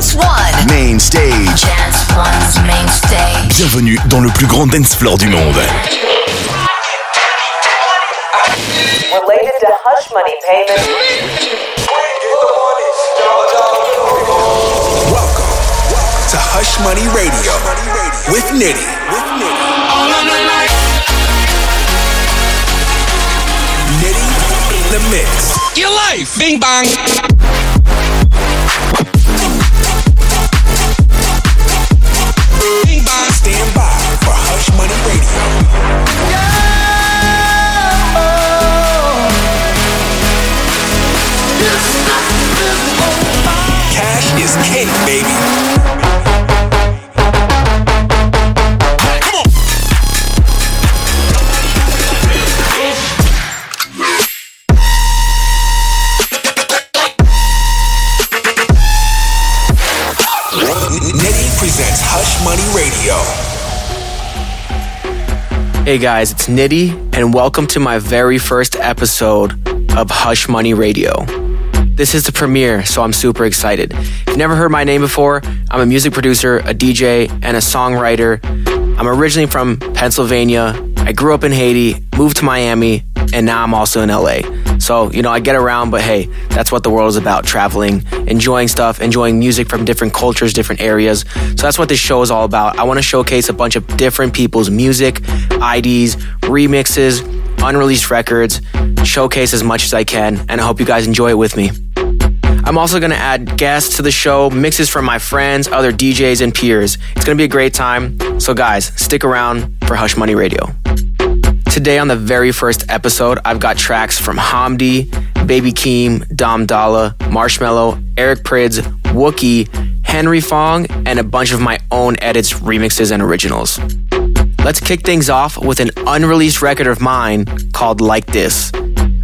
Dance One. Main stage. Dance One's main stage. Bienvenue dans le plus grand dance floor du monde. related to hush money payments. Welcome to Hush Money Radio with Nitti. Nitti in the mix. Your life. Bing bang. Stand by for Hush Money Radio. Cash is king, baby. Hey guys, it's Nitti, and welcome to my very first episode of Hush Money Radio. This is the premiere, so I'm super excited. If you've never heard my name before, I'm a music producer, a DJ, and a songwriter. I'm originally from Pennsylvania. I grew up in Haiti, moved to Miami, and now I'm also in LA. So, you know, I get around, but hey, that's what the world is about traveling, enjoying stuff, enjoying music from different cultures, different areas. So that's what this show is all about. I want to showcase a bunch of different people's music, IDs, remixes, unreleased records, showcase as much as I can, and I hope you guys enjoy it with me. I'm also going to add guests to the show, mixes from my friends, other DJs, and peers. It's going to be a great time. So, guys, stick around for Hush Money Radio. Today, on the very first episode, I've got tracks from Hamdi, Baby Keem, Dom Dalla, Marshmello, Eric Prydz, Wookie, Henry Fong, and a bunch of my own edits, remixes, and originals. Let's kick things off with an unreleased record of mine called Like This.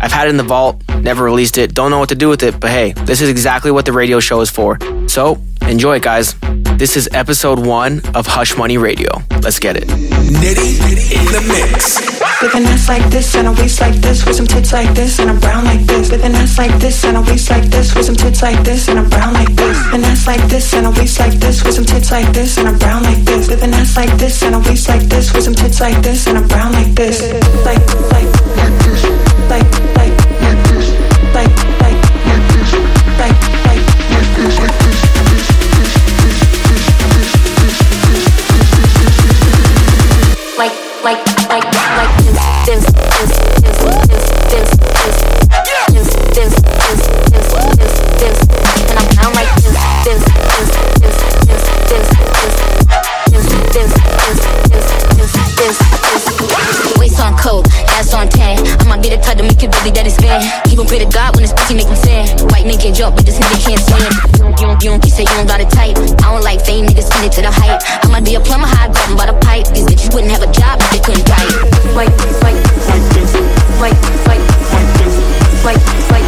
I've had it in the vault, never released it, don't know what to do with it, but hey, this is exactly what the radio show is for. So, enjoy it, guys. This is episode one of Hush Money Radio. Let's get it. Nitti in the mix. With an ass like this and a waist like this, with some tits like this and a brown like this. With an ass like this and a waist like this, with some tits like this and a brown like this. An ass like this and a waist like this, with some tits like this and a brown like this. With an ass like this and a waist like this, with some tits like this and a brown like this. Like, like, like, like, like, like, like, like, like. like like like like like like Even pray to God when this pussy make me sad. White nigga jump, but this nigga can't stand. You don't, you don't, you say you don't got a type. I don't like fame, niggas send it to the hype. I might be a plumber, high grabbing by the pipe. These bitches wouldn't have a job if they couldn't write. Like, like, like this, like, like, like this, like, like, like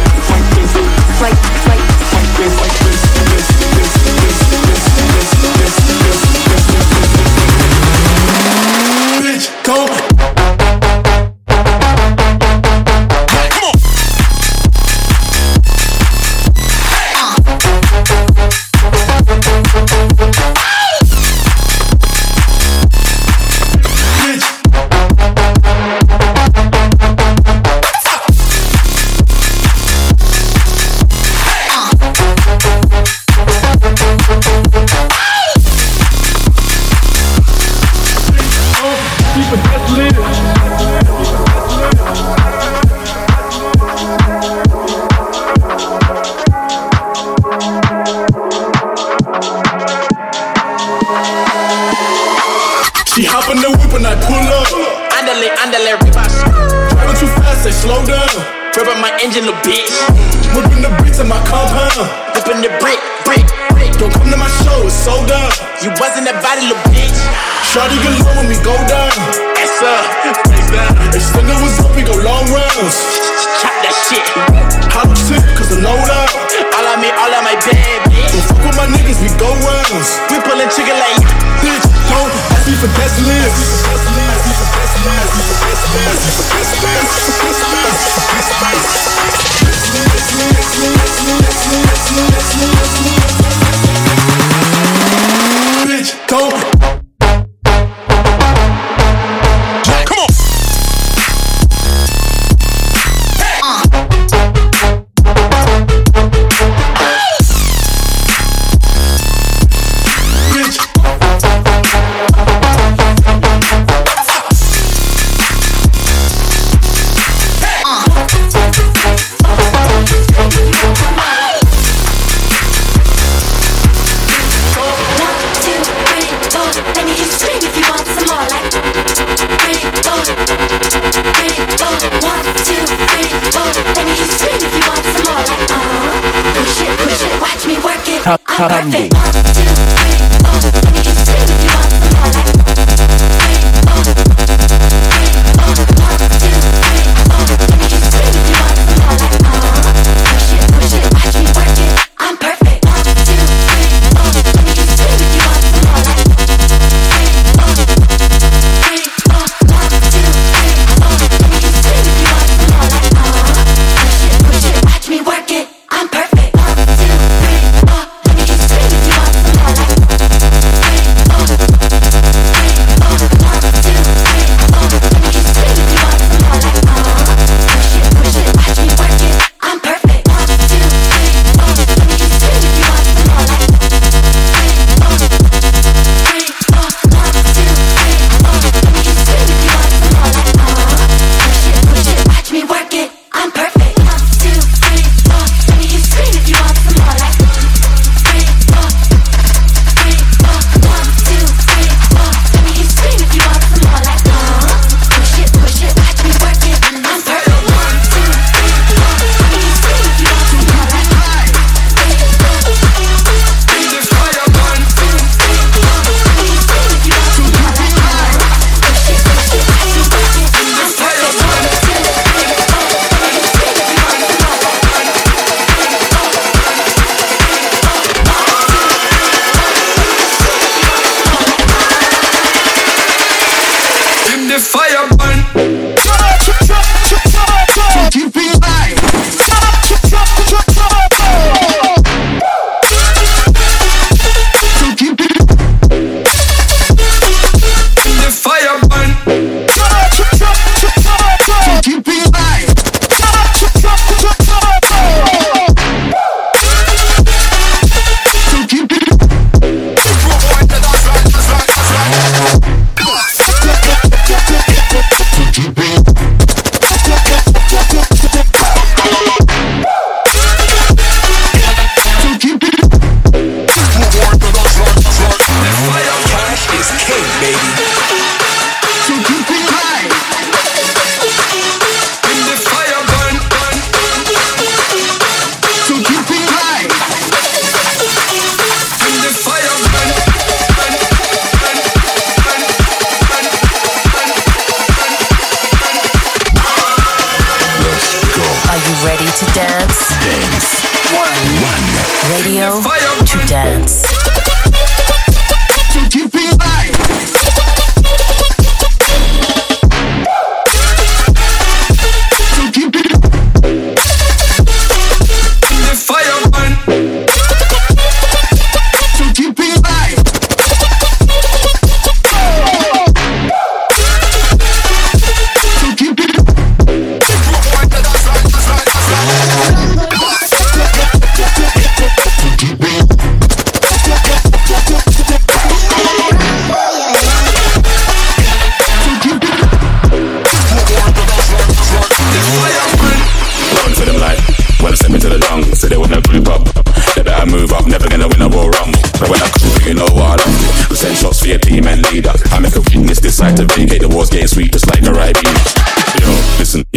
Push it, push it, watch me work it. I'm perfect. One, two, three, four. Let me just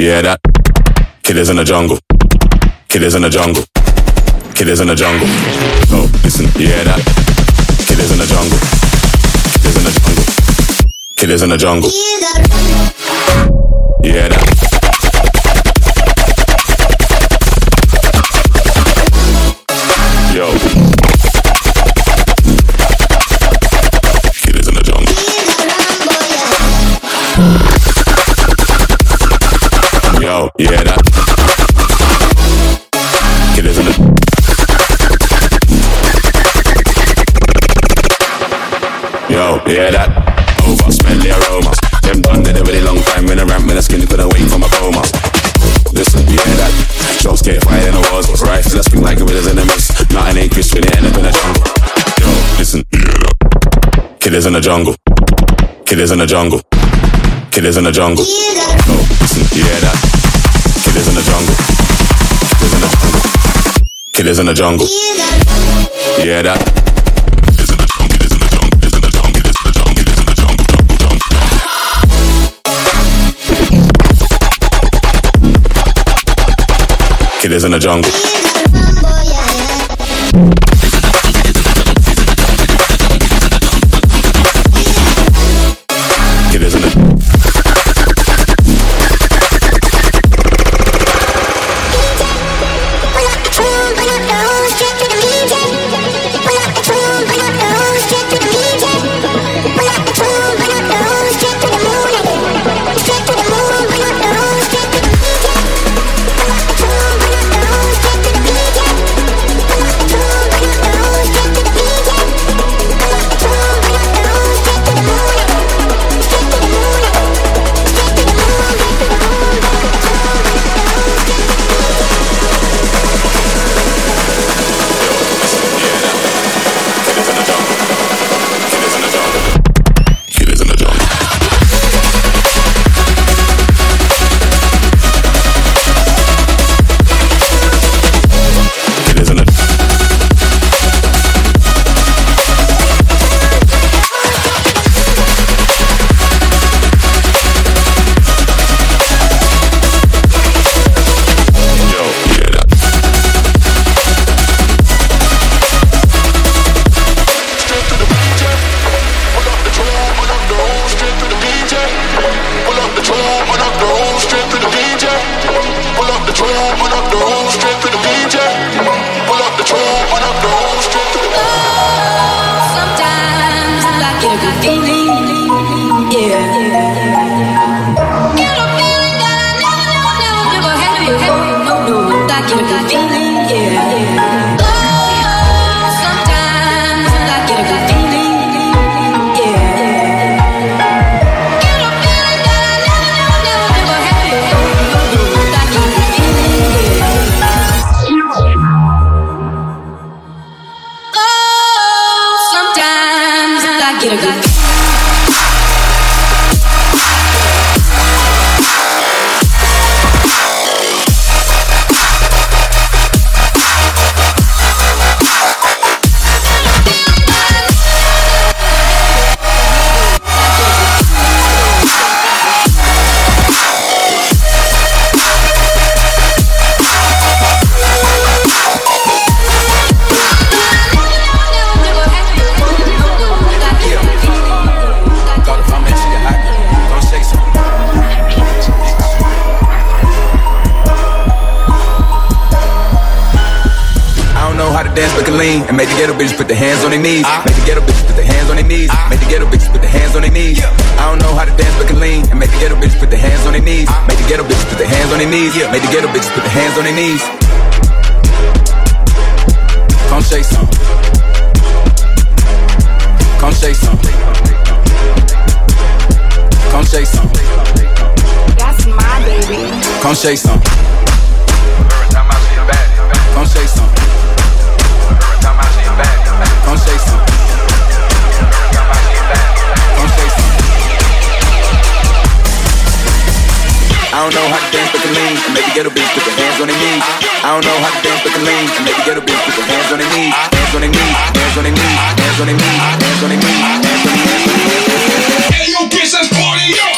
hear that? Killers in the jungle. Killers in the jungle. Killers in the jungle. Oh, listen, hear that? Killers in the jungle. Killers in the jungle. Killers in the jungle. Hear that? Yo, hear that? Killers in the. Yo, hear that? Over, smell the aromas. Them done did a really long time in a ramp, when the skin couldn't wait for my coma. Listen, hear that? Shots get fired in the walls, rifles that swing like gorillas in the mist. Nothing ain't crisp when they end up in the jungle. Yo, listen, hear that? Killers in the jungle. Killers in the jungle. Killers in the jungle. Yo, listen, hear that? Killers in the jungle. Killers in the jungle. Yeah. Killers in the jungle. Hear that? Killers in the jungle. Bitches put their hands on their knees. Make the ghetto bitches put their hands on their knees. Make the ghetto bitches put their hands on their knees. I don't know how to dance, but can lean and make the ghetto bitches put their hands on their knees. Make the ghetto bitches put their hands on their knees. Make the ghetto bitches put their hands on their knees. Come say something. Come say something. Come say something. That's my baby. Come say something. Come say something. Say something. I don't know how to dance, but lean ghetto put hands on their knees. I don't know how to dance, but lean ghetto put hands on their knees. Hands on their knees. Hands on their knees. Hands on their knees. Hands on knees. Hey, yo, party up.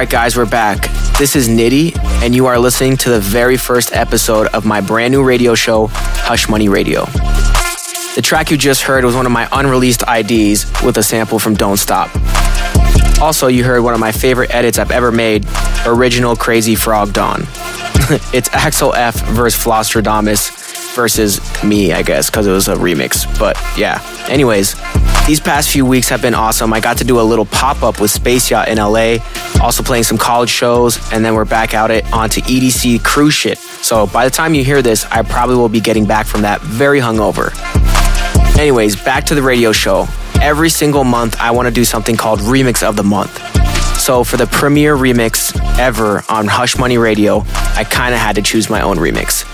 Right, guys, we're back. This is Nitti, and you are listening to the very first episode of my brand new radio show, Hush Money Radio. The track you just heard was one of my unreleased IDs with a sample from Don't Stop. Also, you heard one of my favorite edits I've ever made, original Crazy Frog Dawn. it's Axel F versus Flosstradamus versus me, I guess, because it was a remix. But yeah. Anyways, these past few weeks have been awesome. I got to do a little pop up with Space Yacht in LA, also playing some college shows, and then we're back out it onto EDC cruise shit. So by the time you hear this, I probably will be getting back from that very hungover. Anyways, back to the radio show. Every single month, I want to do something called Remix of the Month. So for the premiere remix ever on Hush Money Radio, I kind of had to choose my own remix.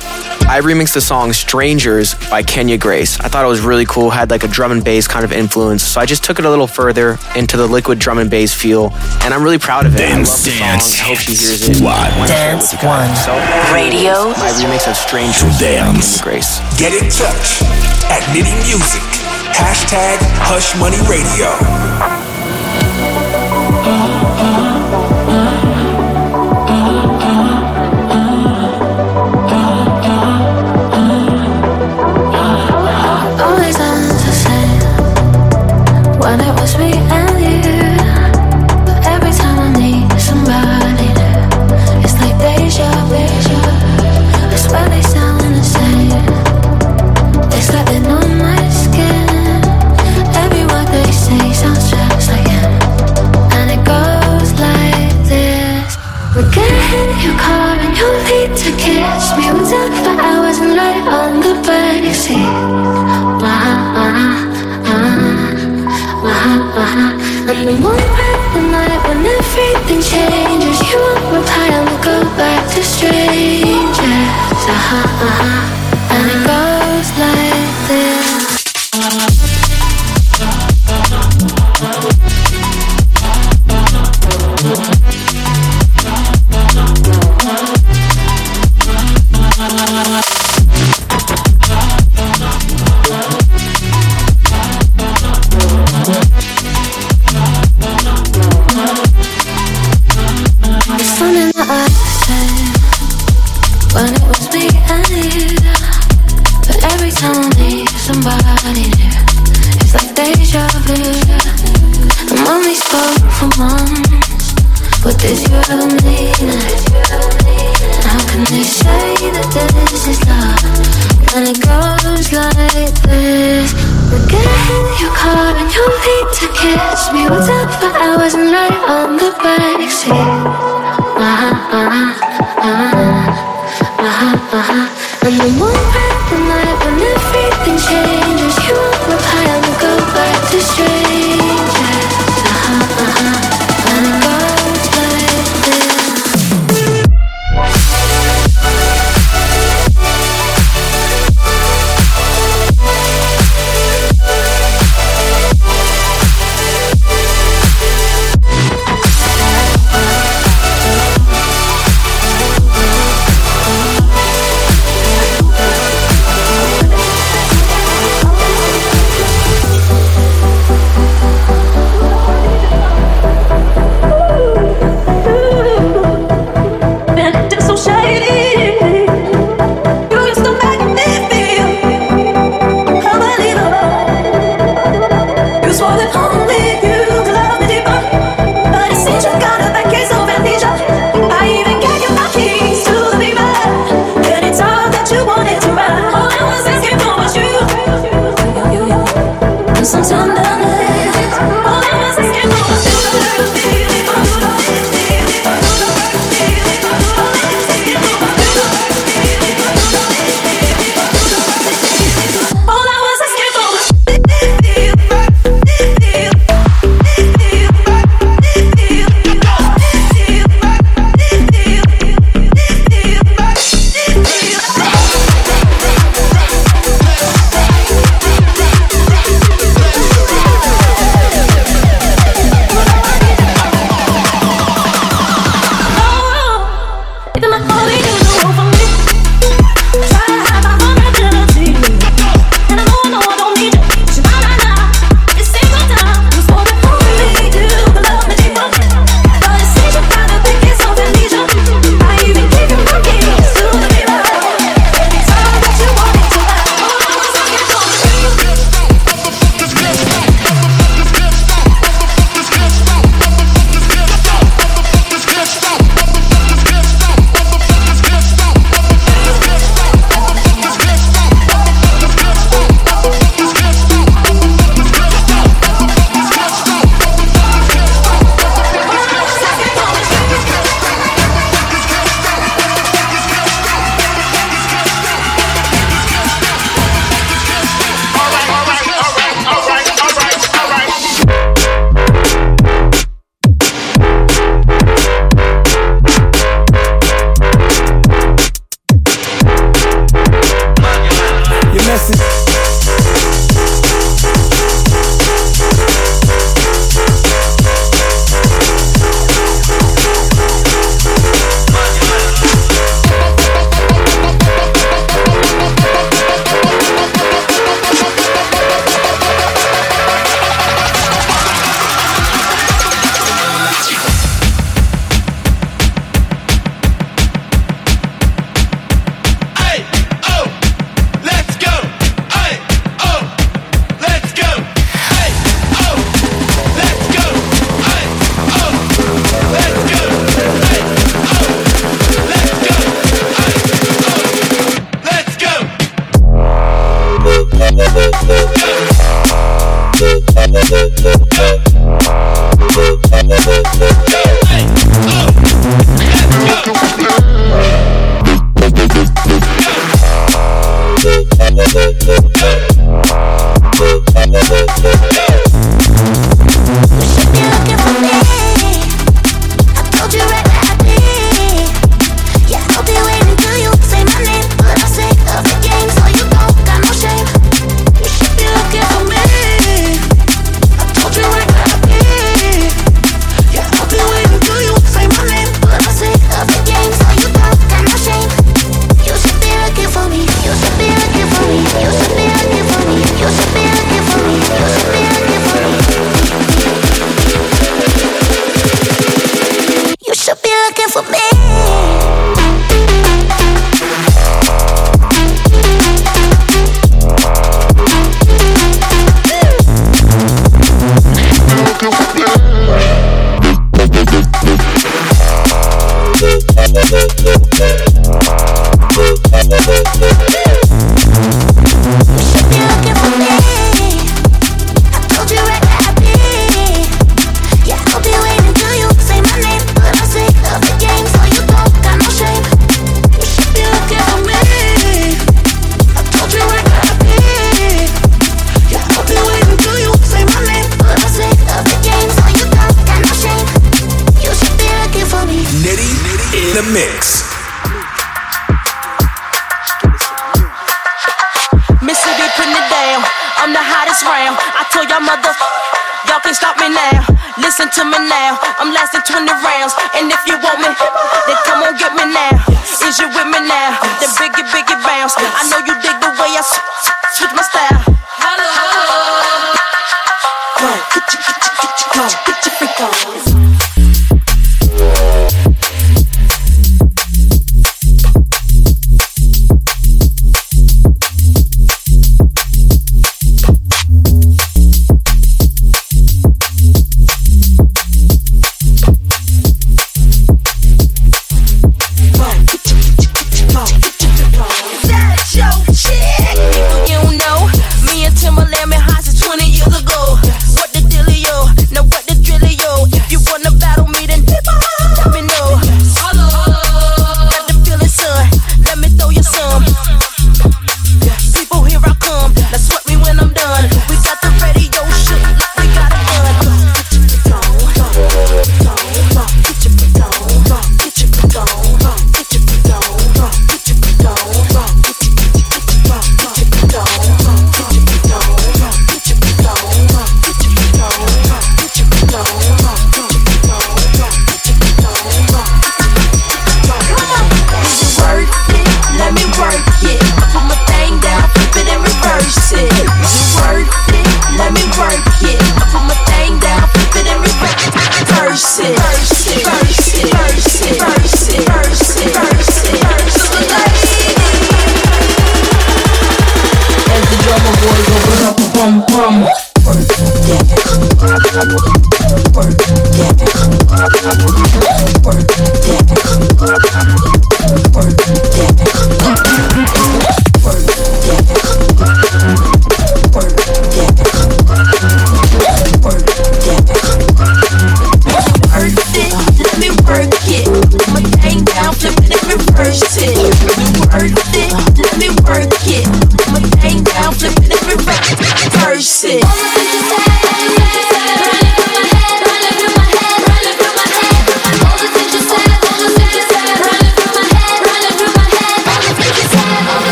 I remixed the song Strangers by Kenya Grace. I thought it was really cool, had like a drum and bass kind of influence. So I just took it a little further into the liquid drum and bass feel, and I'm really proud of it. Dance, I love the dance. I hope she hears it. One. I wanna share it Dance with you guys. one. So, Radio. My remix of Strangers Dance. by Kenya Grace. Get in touch at Nitti Music. Hashtag Hush Money Radio.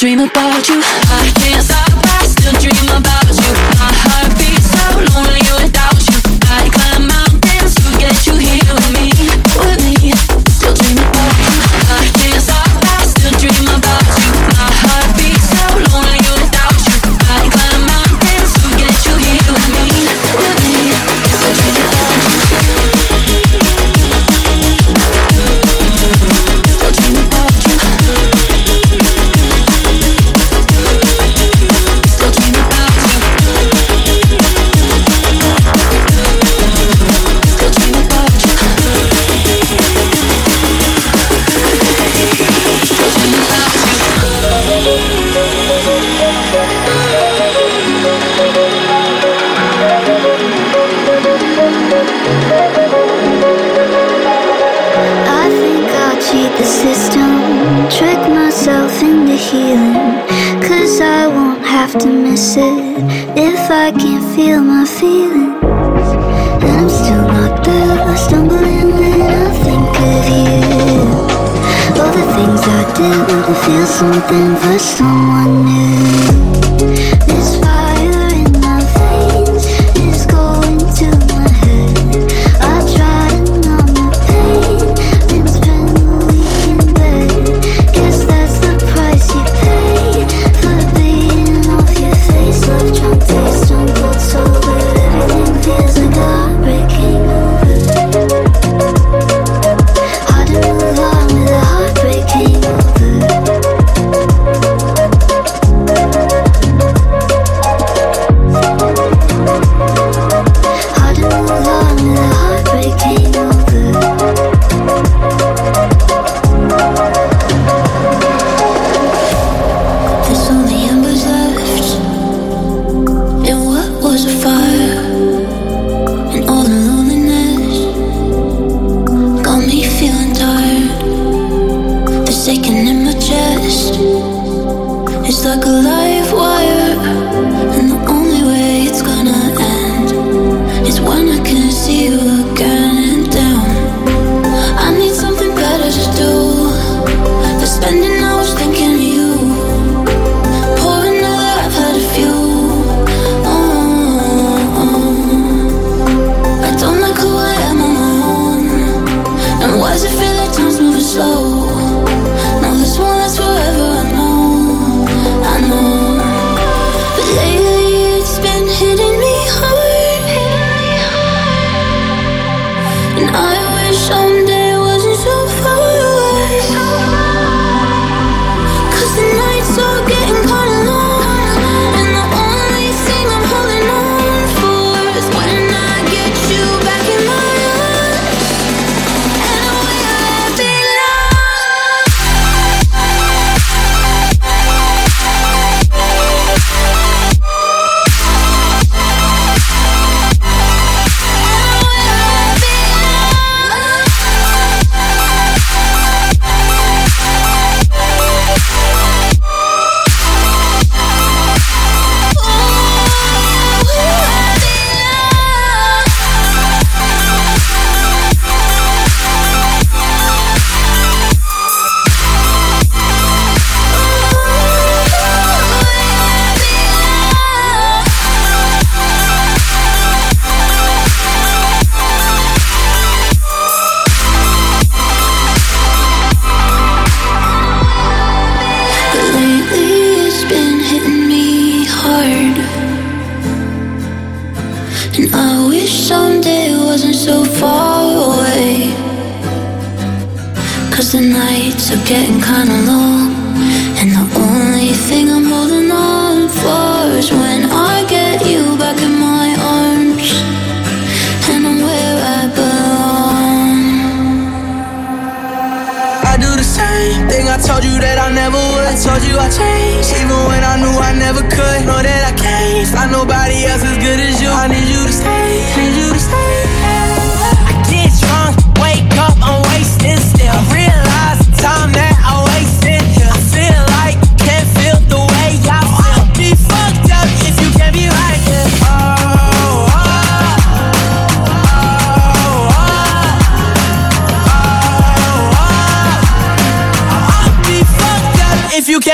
dream about you. I can't stop, I still dream about you. can't help feel something for someone new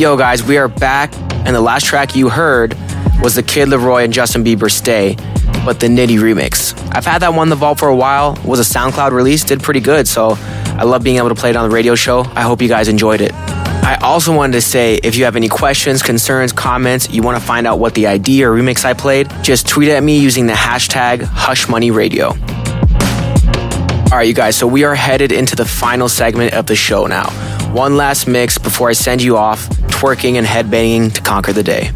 Yo, guys, we are back, and the last track you heard was the Kid LAROI and Justin Bieber Stay, but the Nitti remix. I've had that one in the vault for a while, was a SoundCloud release, did pretty good, so I love being able to play it on the radio show. I hope you guys enjoyed it. I also wanted to say if you have any questions, concerns, comments, you want to find out what the ID or remix I played, just tweet at me using the hashtag HushMoneyRadio. All right, you guys, so we are headed into the final segment of the show now. One last mix before I send you off, twerking and headbanging to conquer the day.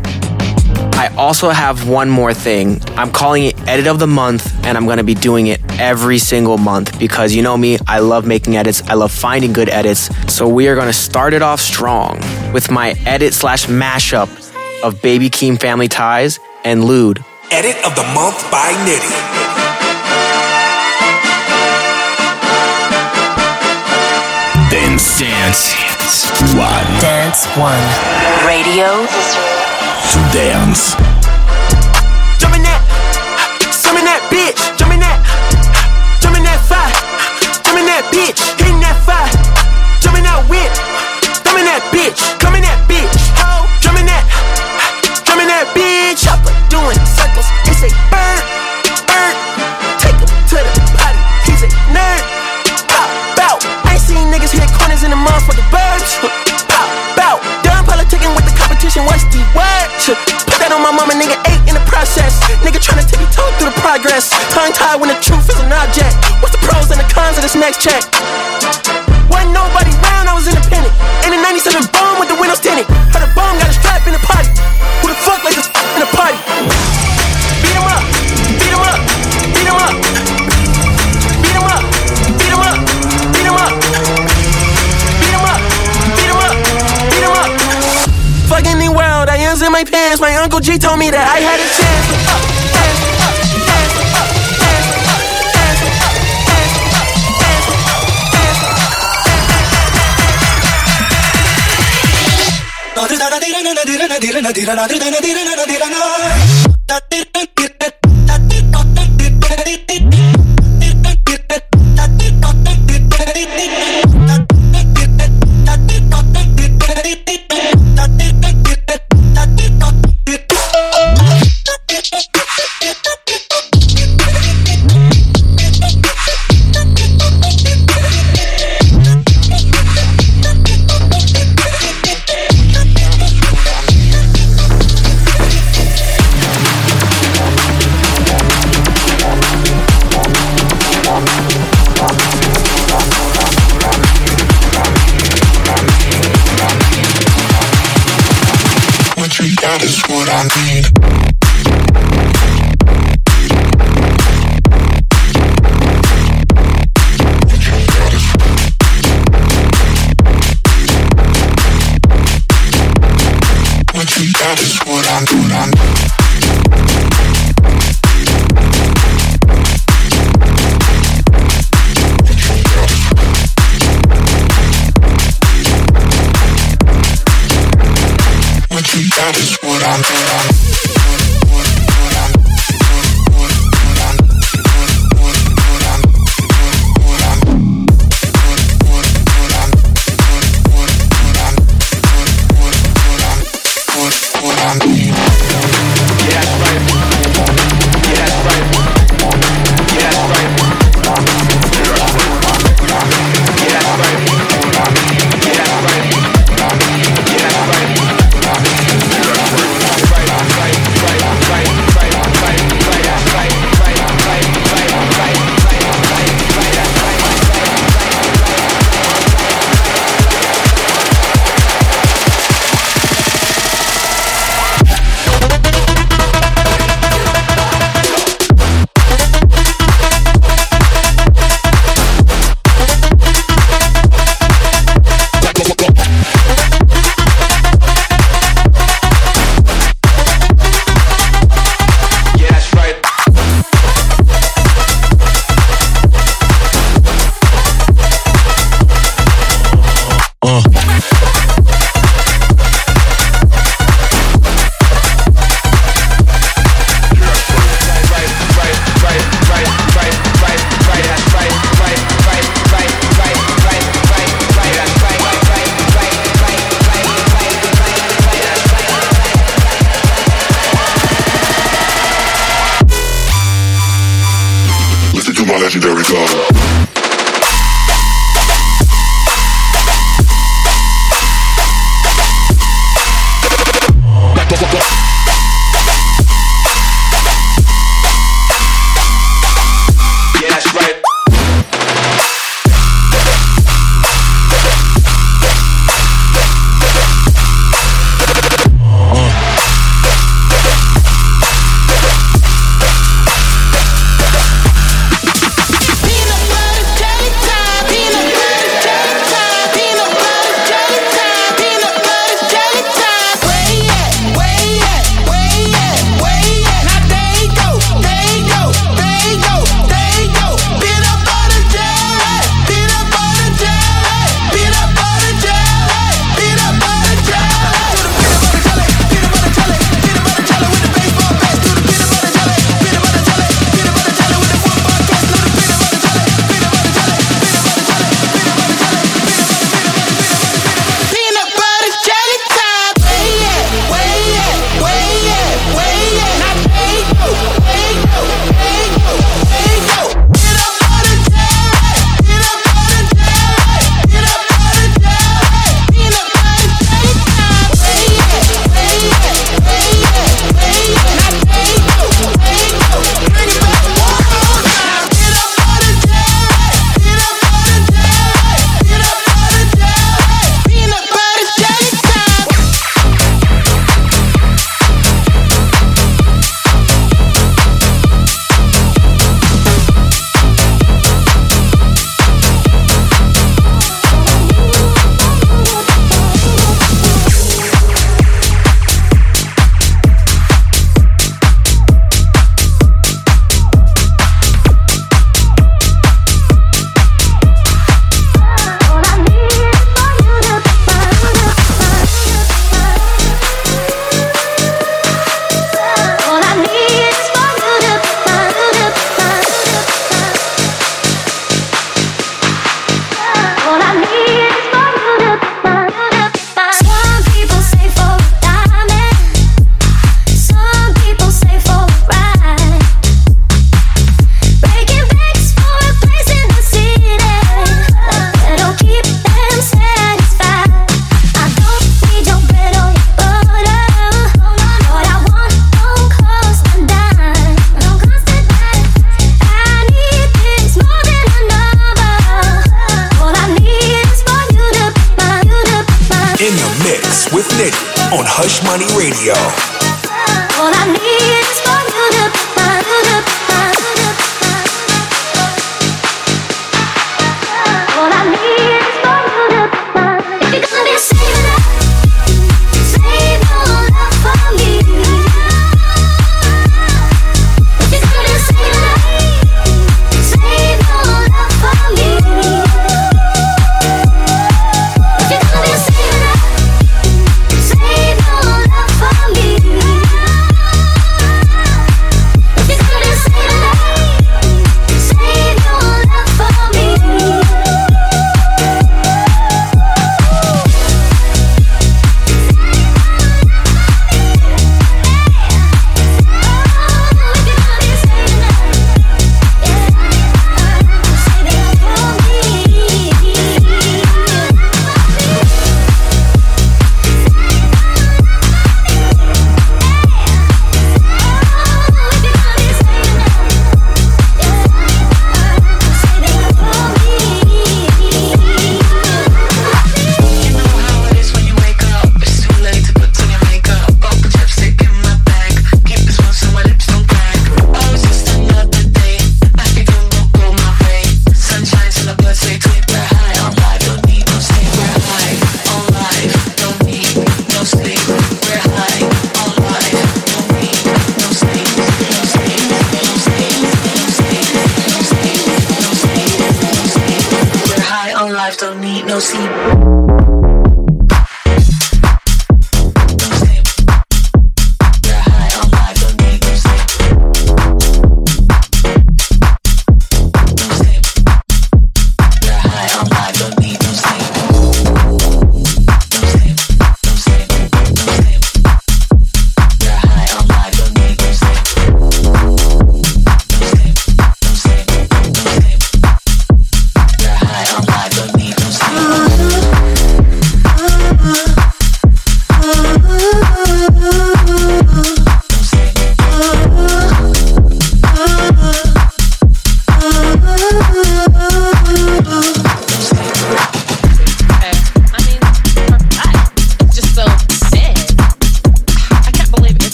I also have one more thing. I'm calling it Edit of the Month, and I'm going to be doing it every single month because you know me, I love making edits, I love finding good edits. So we are going to start it off strong with my edit slash mashup of Baby Keem Family Ties and Lude. Edit of the month by Nitti. Dance. Dance. One. Dance One. Radio. To dance. Tongue tied when the truth is an object. What's the pros and the cons of this next check? Wasn't nobody round, I was independent. In the 97 bomb with the windows tinted. Heard a bomb got a strap in the potty. Who the fuck like this in the party? Beat him up, beat him up, beat him up. Beat him up, beat him up, beat him up. Beat him up, beat him up. Fucking the world, I in my pants. My uncle G told me that I had a chance. tira, tira, tira, tira, tira, tira, tira, what I need.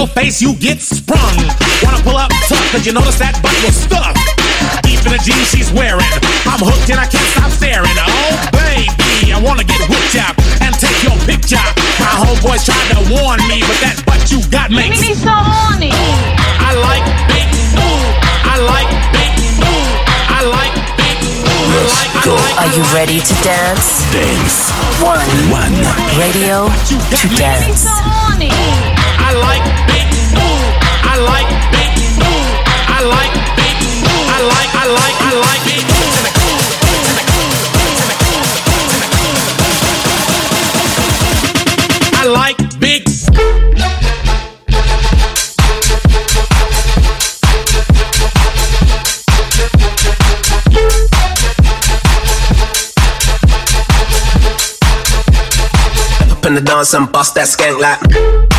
your face, you get sprung. Wanna pull up tough, cause you notice that butt was stuck. Deep in the jeans she's wearing. I'm hooked and I can't stop staring. Oh, baby, I wanna get whipped up and take your picture. My homeboys tried to warn me, but that butt you got makes me so horny. I like big, I like big, I like big, Let's go. Are you ready to dance? Dance. One. One. Radio to dance. I like in the dance and bust that skank like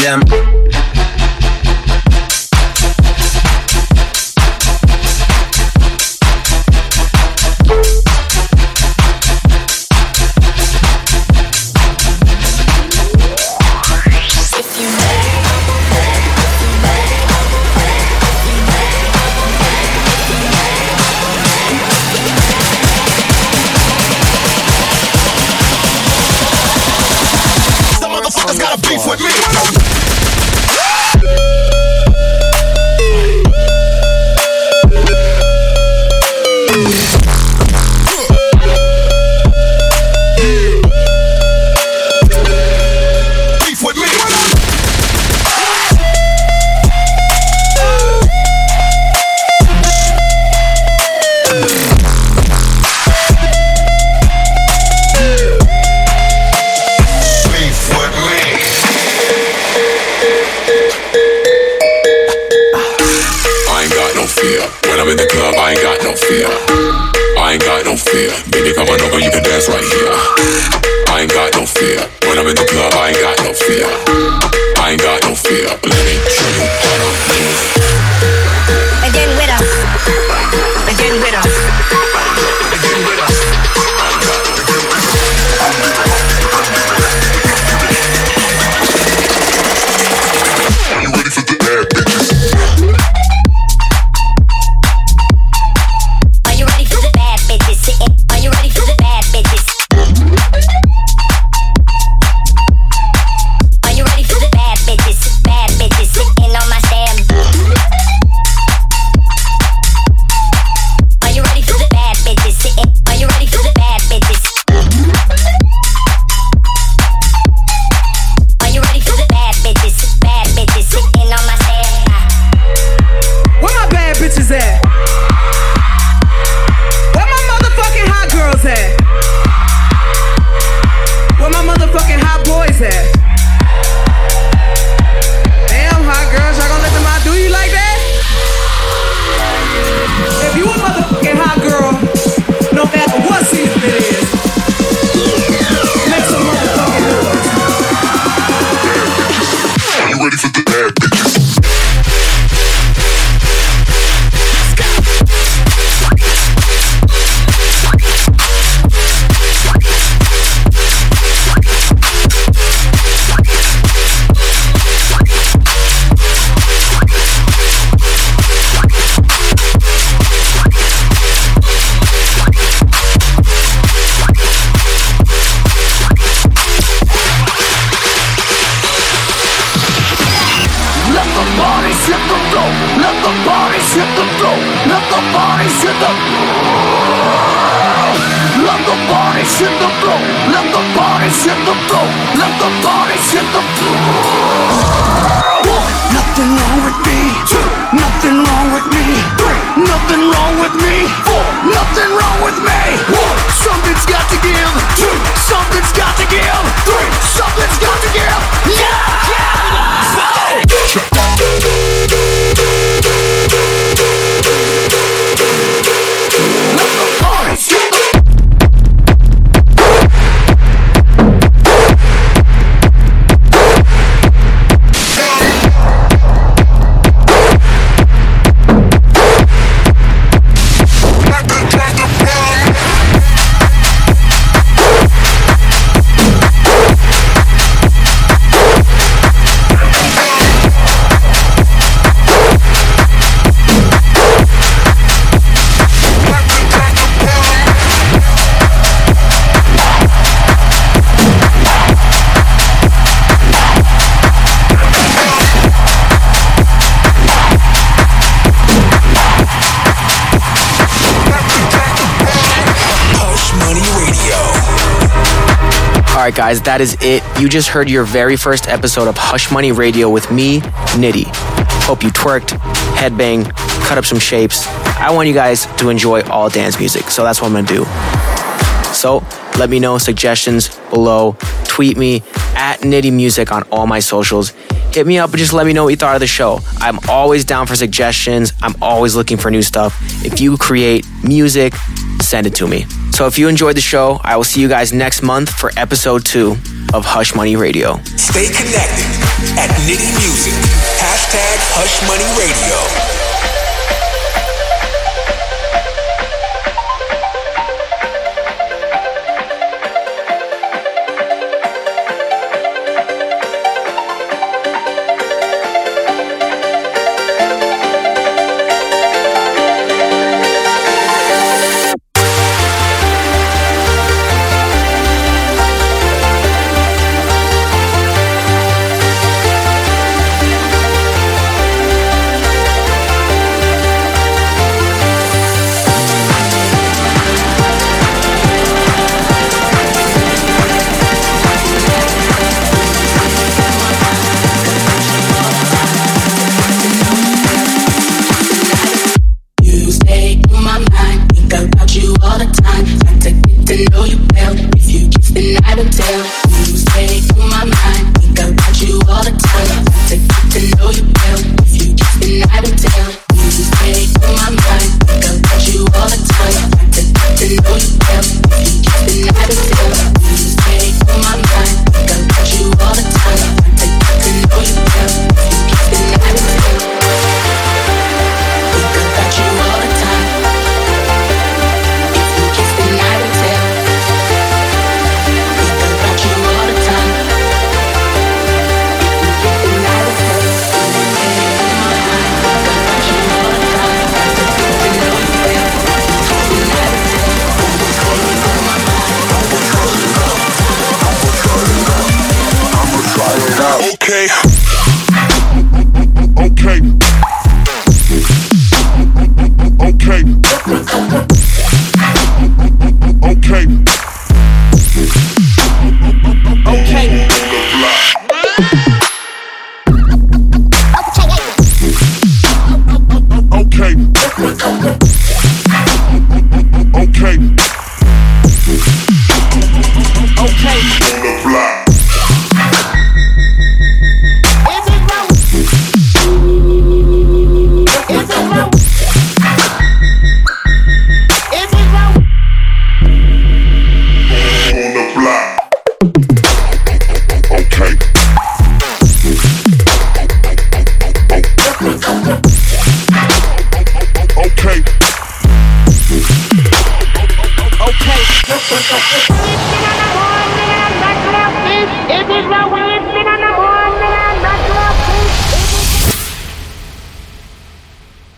Damn. Right, guys, that is it. You just heard your very first episode of Hush Money Radio with me, Nitti. Hope you twerked, headbang, cut up some shapes. I want you guys to enjoy all dance music, so that's what I'm gonna do. So let me know suggestions below. Tweet me at Nitti Music on all my socials. Hit me up and just let me know what you thought of the show. I'm always down for suggestions. I'm always looking for new stuff. If you create music, send it to me. So if you enjoyed the show, I will see you guys next month for episode two of Hush Money Radio. Stay connected at Nitti Music. Hashtag Hush Money Radio. If